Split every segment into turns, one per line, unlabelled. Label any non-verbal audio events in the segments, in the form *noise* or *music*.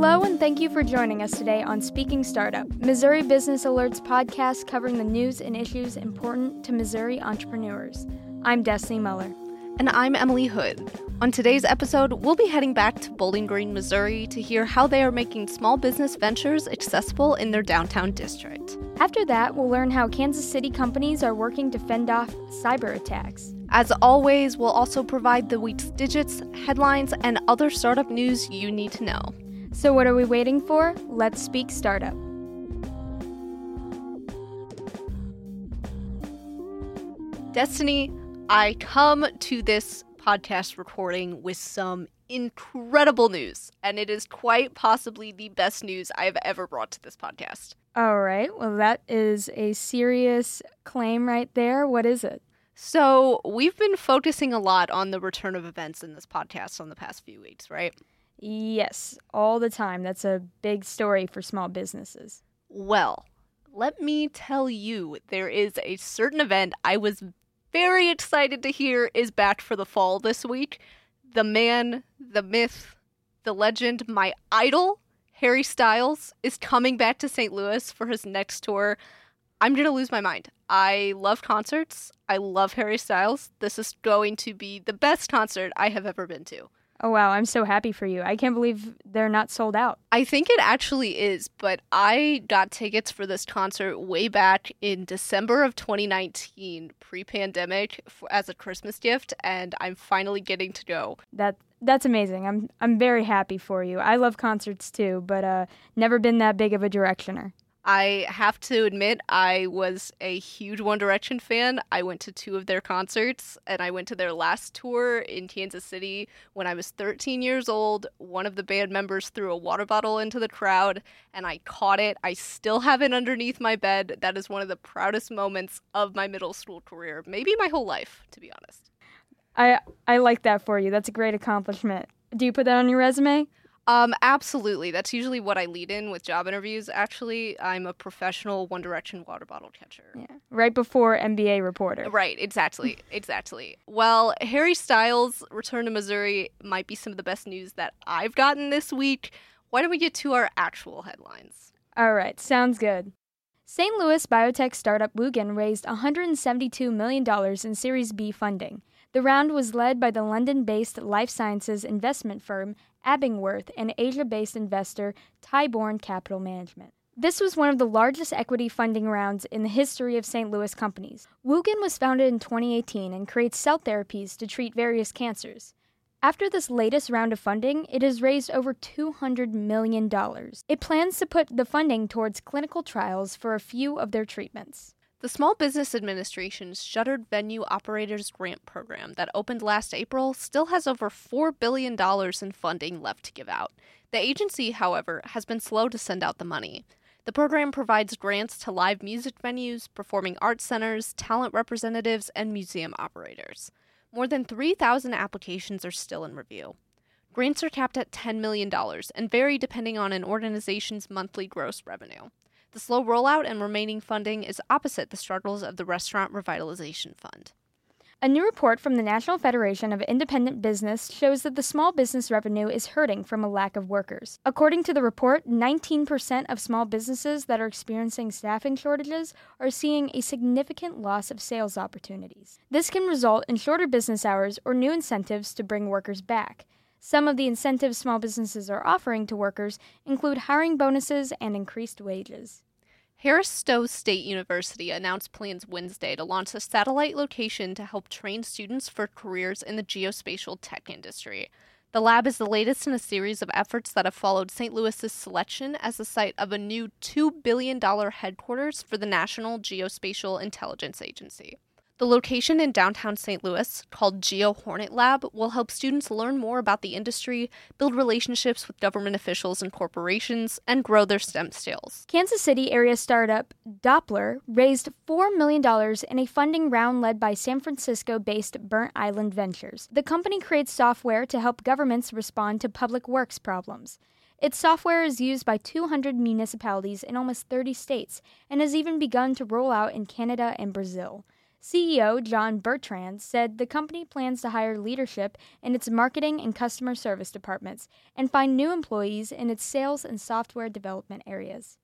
Hello, and thank you for joining us today on Speaking Startup, Missouri Business Alerts podcast covering the news and issues important to Missouri entrepreneurs. I'm Destiny Muller.
And I'm Emily Hood. On today's episode, we'll be heading back to Bowling Green, Missouri to hear how they are making small business ventures accessible in their downtown district.
After that, we'll learn how Kansas City companies are working to fend off cyber attacks.
As always, we'll also provide the week's digits, headlines, and other startup news you need to know.
So, what are we waiting for? Let's speak startup.
Destiny, I come to this podcast recording with some incredible news, and it is quite possibly the best news I have ever brought to this podcast.
All right. Well, that is a serious claim right there. What is it?
So, we've been focusing a lot on the return of events in this podcast on the past few weeks, right?
Yes, all the time. That's a big story for small businesses.
Well, let me tell you, there is a certain event I was very excited to hear is back for the fall this week. The man, the myth, the legend, my idol, Harry Styles, is coming back to St. Louis for his next tour. I'm going to lose my mind. I love concerts. I love Harry Styles. This is going to be the best concert I have ever been to.
Oh, wow. I'm so happy for you. I can't believe they're not sold out.
I think it actually is, but I got tickets for this concert way back in December of 2019, pre pandemic, as a Christmas gift, and I'm finally getting to go.
That that's amazing. I'm I'm very happy for you. I love concerts too, but uh, never been that big of a directioner.
I have to admit, I was a huge One Direction fan. I went to two of their concerts, and I went to their last tour in Kansas City when I was 13 years old. One of the band members threw a water bottle into the crowd, and I caught it. I still have it underneath my bed. That is one of the proudest moments of my middle school career, maybe my whole life, to be honest.
I I like that for you. That's a great accomplishment. Do you put that on your resume?
Um, absolutely. That's usually what I lead in with job interviews. Actually, I'm a professional One Direction water bottle catcher.
Yeah, right before NBA reporter.
Right. Exactly. *laughs* exactly. Well, Harry Styles' return to Missouri might be some of the best news that I've gotten this week. Why don't we get to our actual headlines?
All right. Sounds good. St. Louis biotech startup Wugen raised $172 million in Series B funding. The round was led by the London based life sciences investment firm Abingworth and Asia based investor Tybourne Capital Management. This was one of the largest equity funding rounds in the history of St. Louis companies. Wugen was founded in 2018 and creates cell therapies to treat various cancers. After this latest round of funding, it has raised over $200 million. It plans to put the funding towards clinical trials for a few of their treatments.
The Small Business Administration's Shuttered Venue Operators Grant Program that opened last April still has over $4 billion in funding left to give out. The agency, however, has been slow to send out the money. The program provides grants to live music venues, performing arts centers, talent representatives, and museum operators. More than 3,000 applications are still in review. Grants are capped at $10 million and vary depending on an organization's monthly gross revenue. The slow rollout and remaining funding is opposite the struggles of the Restaurant Revitalization Fund.
A new report from the National Federation of Independent Business shows that the small business revenue is hurting from a lack of workers. According to the report, 19% of small businesses that are experiencing staffing shortages are seeing a significant loss of sales opportunities. This can result in shorter business hours or new incentives to bring workers back. Some of the incentives small businesses are offering to workers include hiring bonuses and increased wages.
Harris Stowe State University announced plans Wednesday to launch a satellite location to help train students for careers in the geospatial tech industry. The lab is the latest in a series of efforts that have followed St. Louis's selection as the site of a new $2 billion headquarters for the National Geospatial Intelligence Agency. The location in downtown St. Louis, called Geo Hornet Lab, will help students learn more about the industry, build relationships with government officials and corporations, and grow their STEM skills.
Kansas City area startup Doppler raised $4 million in a funding round led by San Francisco based Burnt Island Ventures. The company creates software to help governments respond to public works problems. Its software is used by 200 municipalities in almost 30 states and has even begun to roll out in Canada and Brazil.
CEO John Bertrand said the company plans to hire leadership in its marketing and customer service departments and find new employees in its sales and software development areas.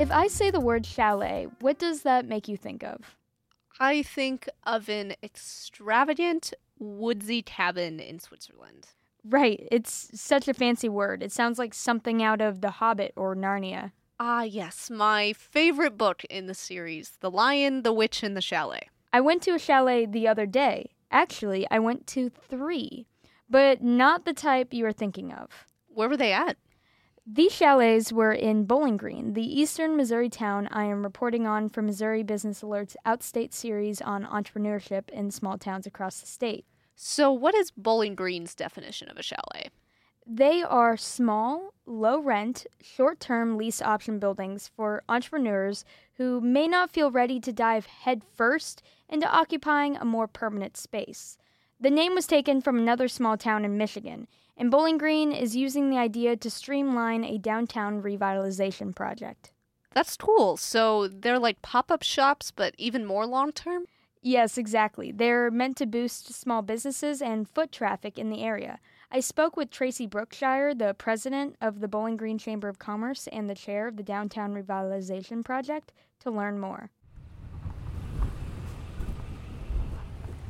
If I say the word chalet, what does that make you think of?
I think of an extravagant, woodsy cabin in Switzerland.
Right, it's such a fancy word. It sounds like something out of The Hobbit or Narnia.
Ah, yes, my favorite book in the series The Lion, the Witch, and the Chalet.
I went to a chalet the other day. Actually, I went to three, but not the type you are thinking of.
Where were they at?
These chalets were in Bowling Green, the eastern Missouri town I am reporting on for Missouri Business Alert's Outstate series on entrepreneurship in small towns across the state.
So, what is Bowling Green's definition of a chalet?
They are small, low rent, short term lease option buildings for entrepreneurs who may not feel ready to dive headfirst into occupying a more permanent space. The name was taken from another small town in Michigan, and Bowling Green is using the idea to streamline a downtown revitalization project.
That's cool. So they're like pop up shops, but even more long term?
Yes, exactly. They're meant to boost small businesses and foot traffic in the area. I spoke with Tracy Brookshire, the president of the Bowling Green Chamber of Commerce and the chair of the Downtown Revitalization Project, to learn more.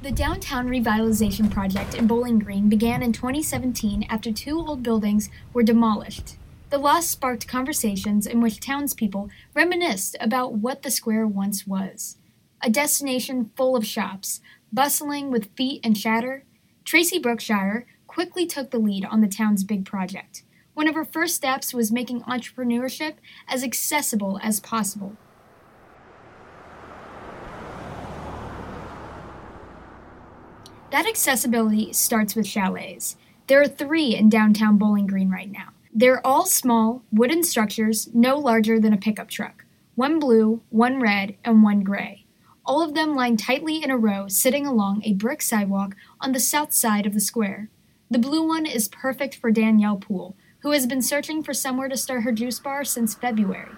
The Downtown Revitalization Project in Bowling Green began in 2017 after two old buildings were demolished. The loss sparked conversations in which townspeople reminisced about what the square once was a destination full of shops, bustling with feet and chatter. Tracy Brookshire quickly took the lead on the town's big project. One of her first steps was making entrepreneurship as accessible as possible. That accessibility starts with chalets. There are three in downtown Bowling Green right now. They're all small, wooden structures no larger than a pickup truck one blue, one red, and one gray. All of them lined tightly in a row, sitting along a brick sidewalk on the south side of the square. The blue one is perfect for Danielle Poole, who has been searching for somewhere to start her juice bar since February.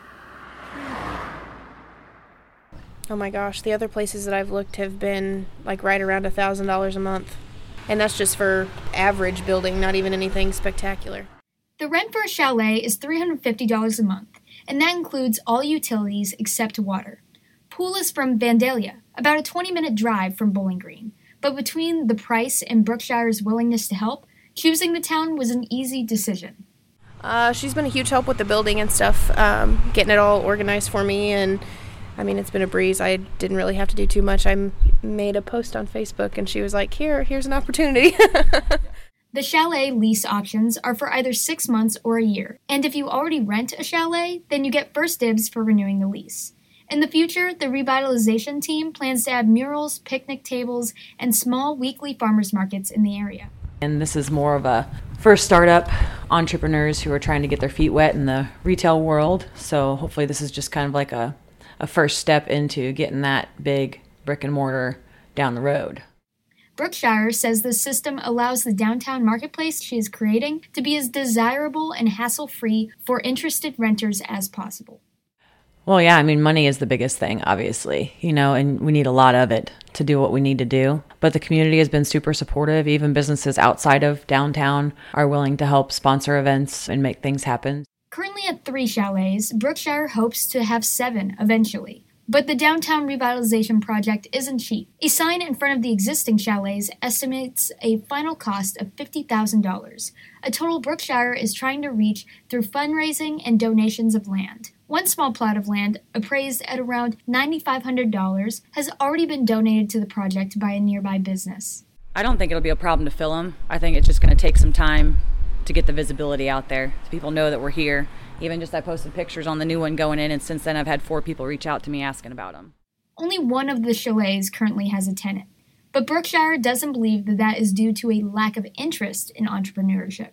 Oh my gosh, the other places that I've looked have been like right around a thousand dollars a month. And that's just for average building, not even anything spectacular.
The rent for a chalet is $350 a month, and that includes all utilities except water. Poole is from Vandalia, about a 20 minute drive from Bowling Green, but between the price and Brookshire's willingness to help, choosing the town was an easy decision.
Uh, she's been a huge help with the building and stuff, um, getting it all organized for me and I mean, it's been a breeze. I didn't really have to do too much. I made a post on Facebook and she was like, "Here, here's an opportunity." *laughs*
the chalet lease options are for either 6 months or a year. And if you already rent a chalet, then you get first dibs for renewing the lease. In the future, the revitalization team plans to add murals, picnic tables, and small weekly farmers markets in the area.
And this is more of a first startup entrepreneurs who are trying to get their feet wet in the retail world. So hopefully, this is just kind of like a a first step into getting that big brick and mortar down the road.
Brookshire says the system allows the downtown marketplace she is creating to be as desirable and hassle free for interested renters as possible.
Well, yeah, I mean, money is the biggest thing, obviously, you know, and we need a lot of it to do what we need to do. But the community has been super supportive. Even businesses outside of downtown are willing to help sponsor events and make things happen.
Currently at three chalets, Brookshire hopes to have seven eventually. But the downtown revitalization project isn't cheap. A sign in front of the existing chalets estimates a final cost of $50,000, a total Brookshire is trying to reach through fundraising and donations of land. One small plot of land, appraised at around $9,500, has already been donated to the project by a nearby business.
I don't think it'll be a problem to fill them. I think it's just going to take some time to get the visibility out there so people know that we're here. Even just I posted pictures on the new one going in, and since then I've had four people reach out to me asking about them.
Only one of the chalets currently has a tenant, but Brookshire doesn't believe that that is due to a lack of interest in entrepreneurship.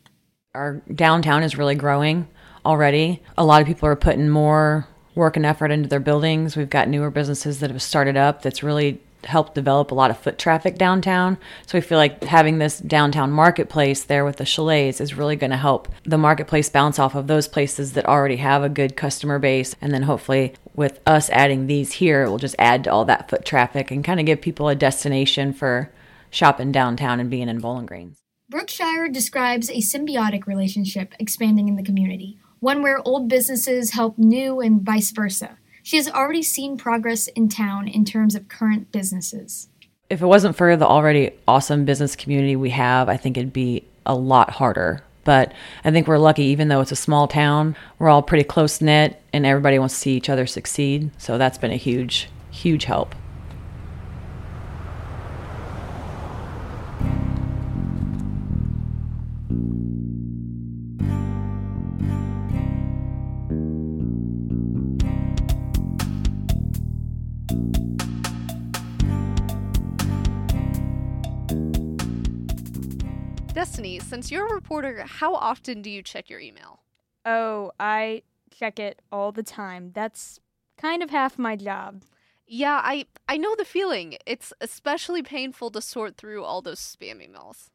Our downtown is really growing already. A lot of people are putting more work and effort into their buildings. We've got newer businesses that have started up that's really helped develop a lot of foot traffic downtown. So we feel like having this downtown marketplace there with the chalets is really going to help the marketplace bounce off of those places that already have a good customer base. And then hopefully with us adding these here, it will just add to all that foot traffic and kind of give people a destination for shopping downtown and being in Bowling Green.
Brookshire describes a symbiotic relationship expanding in the community, one where old businesses help new and vice versa. She has already seen progress in town in terms of current businesses.
If it wasn't for the already awesome business community we have, I think it'd be a lot harder. But I think we're lucky, even though it's a small town, we're all pretty close knit and everybody wants to see each other succeed. So that's been a huge, huge help.
Since you're a reporter, how often do you check your email?
Oh, I check it all the time. That's kind of half my job.
Yeah, I I know the feeling. It's especially painful to sort through all those spam emails.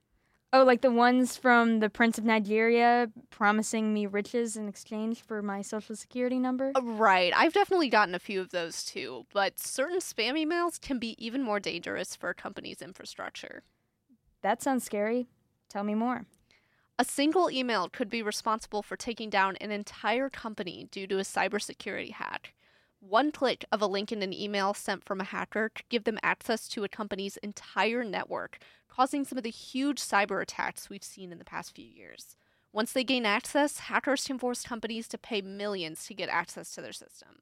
Oh, like the ones from the Prince of Nigeria promising me riches in exchange for my social security number?
Uh, Right. I've definitely gotten a few of those too, but certain spam emails can be even more dangerous for a company's infrastructure.
That sounds scary. Tell me more.
A single email could be responsible for taking down an entire company due to a cybersecurity hack. One click of a link in an email sent from a hacker could give them access to a company's entire network, causing some of the huge cyber attacks we've seen in the past few years. Once they gain access, hackers can force companies to pay millions to get access to their system.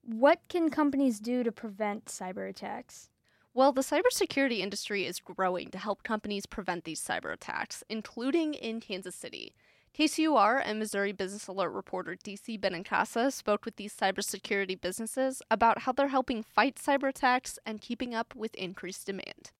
What can companies do to prevent cyber attacks?
Well, the cybersecurity industry is growing to help companies prevent these cyber attacks, including in Kansas City. KCUR and Missouri Business Alert reporter DC Benincasa spoke with these cybersecurity businesses about how they're helping fight cyber attacks and keeping up with increased demand.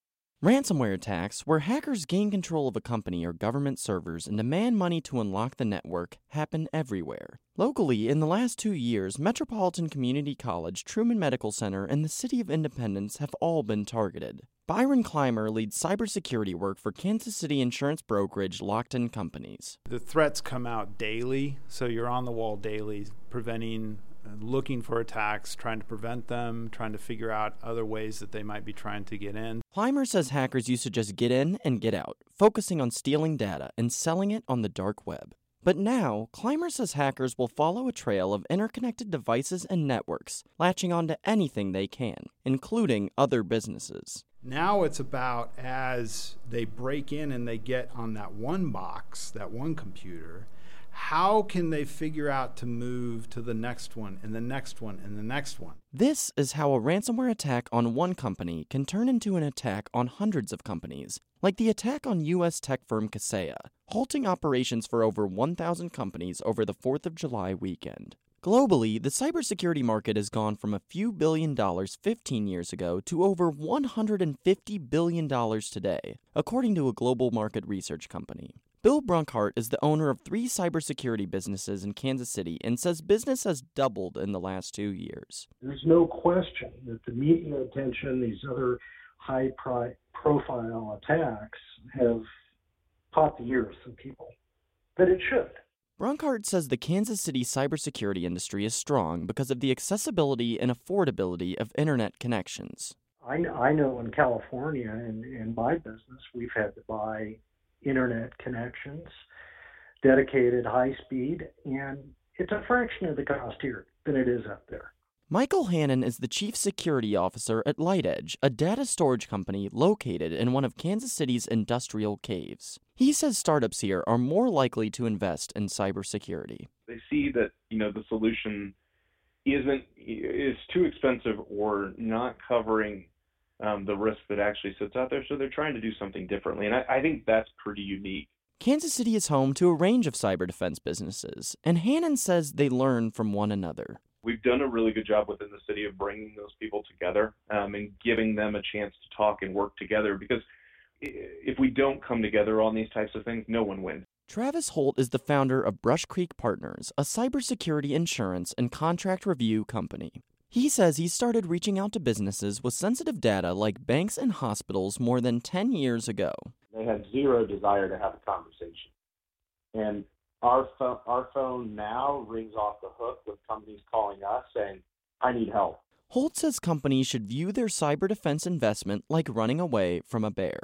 Ransomware attacks, where hackers gain control of a company or government servers and demand money to unlock the network, happen everywhere. Locally, in the last two years, Metropolitan Community College, Truman Medical Center, and the City of Independence have all been targeted. Byron Clymer leads cybersecurity work for Kansas City insurance brokerage Lockton Companies.
The threats come out daily, so you're on the wall daily, preventing, looking for attacks, trying to prevent them, trying to figure out other ways that they might be trying to get in.
Clymer says hackers used to just get in and get out, focusing on stealing data and selling it on the dark web. But now, Clymer says hackers will follow a trail of interconnected devices and networks, latching onto anything they can, including other businesses.
Now it's about as they break in and they get on that one box, that one computer, how can they figure out to move to the next one and the next one and the next one?
This is how a ransomware attack on one company can turn into an attack on hundreds of companies, like the attack on U.S. tech firm Kaseya, halting operations for over 1,000 companies over the 4th of July weekend. Globally, the cybersecurity market has gone from a few billion dollars 15 years ago to over $150 billion today, according to a global market research company. Bill Brunkhart is the owner of three cybersecurity businesses in Kansas City and says business has doubled in the last two years.
There's no question that the media attention, these other high pri- profile attacks have caught the ears of people. That it should.
Brunkhart says the Kansas City cybersecurity industry is strong because of the accessibility and affordability of internet connections.
I, I know in California, in, in my business, we've had to buy internet connections, dedicated high speed, and it's a fraction of the cost here than it is up there.
Michael Hannon is the chief security officer at LightEdge, a data storage company located in one of Kansas City's industrial caves. He says startups here are more likely to invest in cybersecurity.
They see that you know the solution isn't is too expensive or not covering um, the risk that actually sits out there, so they're trying to do something differently, and I, I think that's pretty unique.
Kansas City is home to a range of cyber defense businesses, and Hannon says they learn from one another.
We've done a really good job within the city of bringing those people together um, and giving them a chance to talk and work together because if we don't come together on these types of things, no one wins.
Travis Holt is the founder of Brush Creek Partners, a cybersecurity insurance and contract review company. He says he started reaching out to businesses with sensitive data like banks and hospitals more than 10 years ago.
They had zero desire to have a conversation. And our, pho- our phone now rings off the hook with companies calling us saying, I need help.
Holt says companies should view their cyber defense investment like running away from a bear.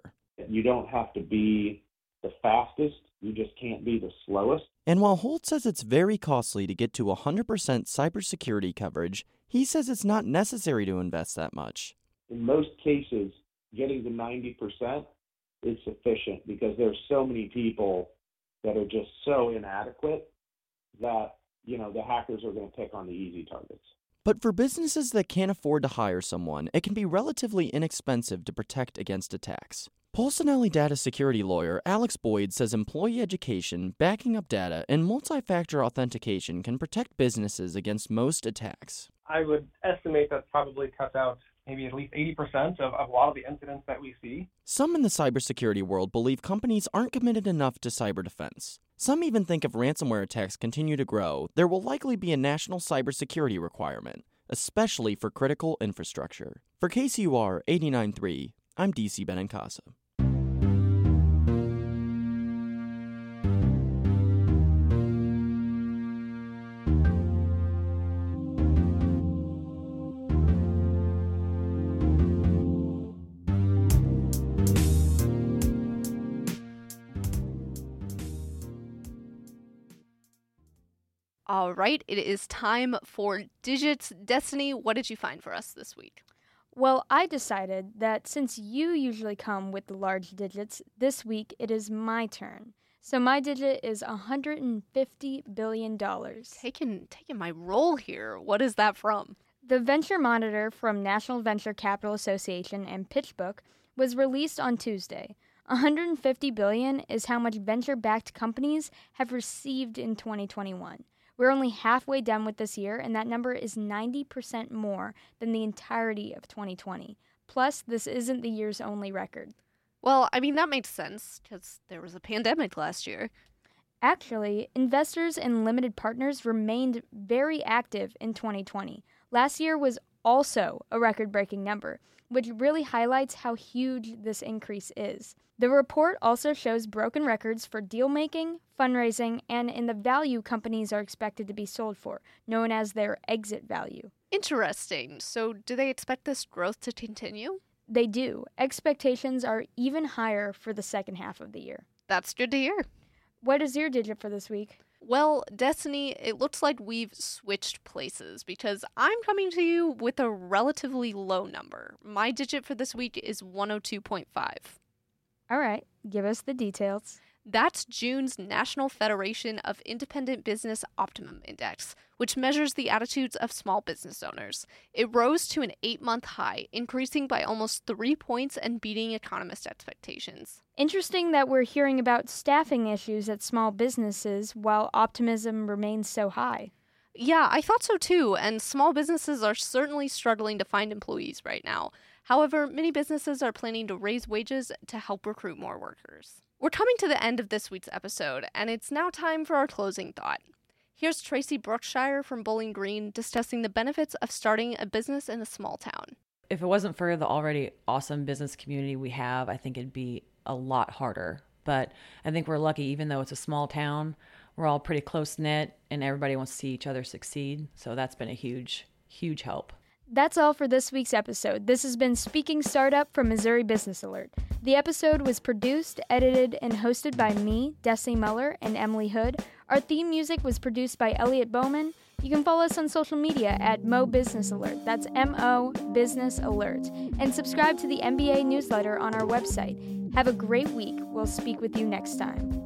You don't have to be the fastest, you just can't be the slowest.
And while Holt says it's very costly to get to 100% cybersecurity coverage, he says it's not necessary to invest that much.
In most cases, getting to 90% is sufficient because there's so many people that are just so inadequate that, you know, the hackers are going to pick on the easy targets.
But for businesses that can't afford to hire someone, it can be relatively inexpensive to protect against attacks. Polsinelli data security lawyer Alex Boyd says employee education, backing up data, and multi factor authentication can protect businesses against most attacks.
I would estimate that probably cuts out maybe at least 80% of, of a lot of the incidents that we see.
Some in the cybersecurity world believe companies aren't committed enough to cyber defense. Some even think if ransomware attacks continue to grow, there will likely be a national cybersecurity requirement, especially for critical infrastructure. For KCUR 89.3, I'm DC Benincasa.
All right, it is time for Digits. Destiny, what did you find for us this week?
Well, I decided that since you usually come with the large digits, this week it is my turn. So my digit is $150 billion.
Taking, taking my role here. What is that from?
The Venture Monitor from National Venture Capital Association and PitchBook was released on Tuesday. 150 billion is how much venture-backed companies have received in 2021. We're only halfway done with this year, and that number is 90% more than the entirety of 2020. Plus, this isn't the year's only record.
Well, I mean, that makes sense because there was a pandemic last year.
Actually, investors and limited partners remained very active in 2020. Last year was also a record breaking number, which really highlights how huge this increase is. The report also shows broken records for deal making, fundraising, and in the value companies are expected to be sold for, known as their exit value.
Interesting. So, do they expect this growth to continue?
They do. Expectations are even higher for the second half of the year.
That's good to hear.
What is your digit for this week?
Well, Destiny, it looks like we've switched places because I'm coming to you with a relatively low number. My digit for this week is 102.5.
All right, give us the details.
That's June's National Federation of Independent Business Optimum Index, which measures the attitudes of small business owners. It rose to an eight month high, increasing by almost three points and beating economist expectations.
Interesting that we're hearing about staffing issues at small businesses while optimism remains so high.
Yeah, I thought so too, and small businesses are certainly struggling to find employees right now. However, many businesses are planning to raise wages to help recruit more workers. We're coming to the end of this week's episode, and it's now time for our closing thought. Here's Tracy Brookshire from Bowling Green discussing the benefits of starting a business in a small town.
If it wasn't for the already awesome business community we have, I think it'd be a lot harder. But I think we're lucky, even though it's a small town, we're all pretty close knit and everybody wants to see each other succeed. So that's been a huge, huge help.
That's all for this week's episode. This has been Speaking Startup from Missouri Business Alert. The episode was produced, edited, and hosted by me, Desi Muller, and Emily Hood. Our theme music was produced by Elliot Bowman. You can follow us on social media at Mo Business Alert. That's M O Business Alert. And subscribe to the MBA newsletter on our website. Have a great week. We'll speak with you next time.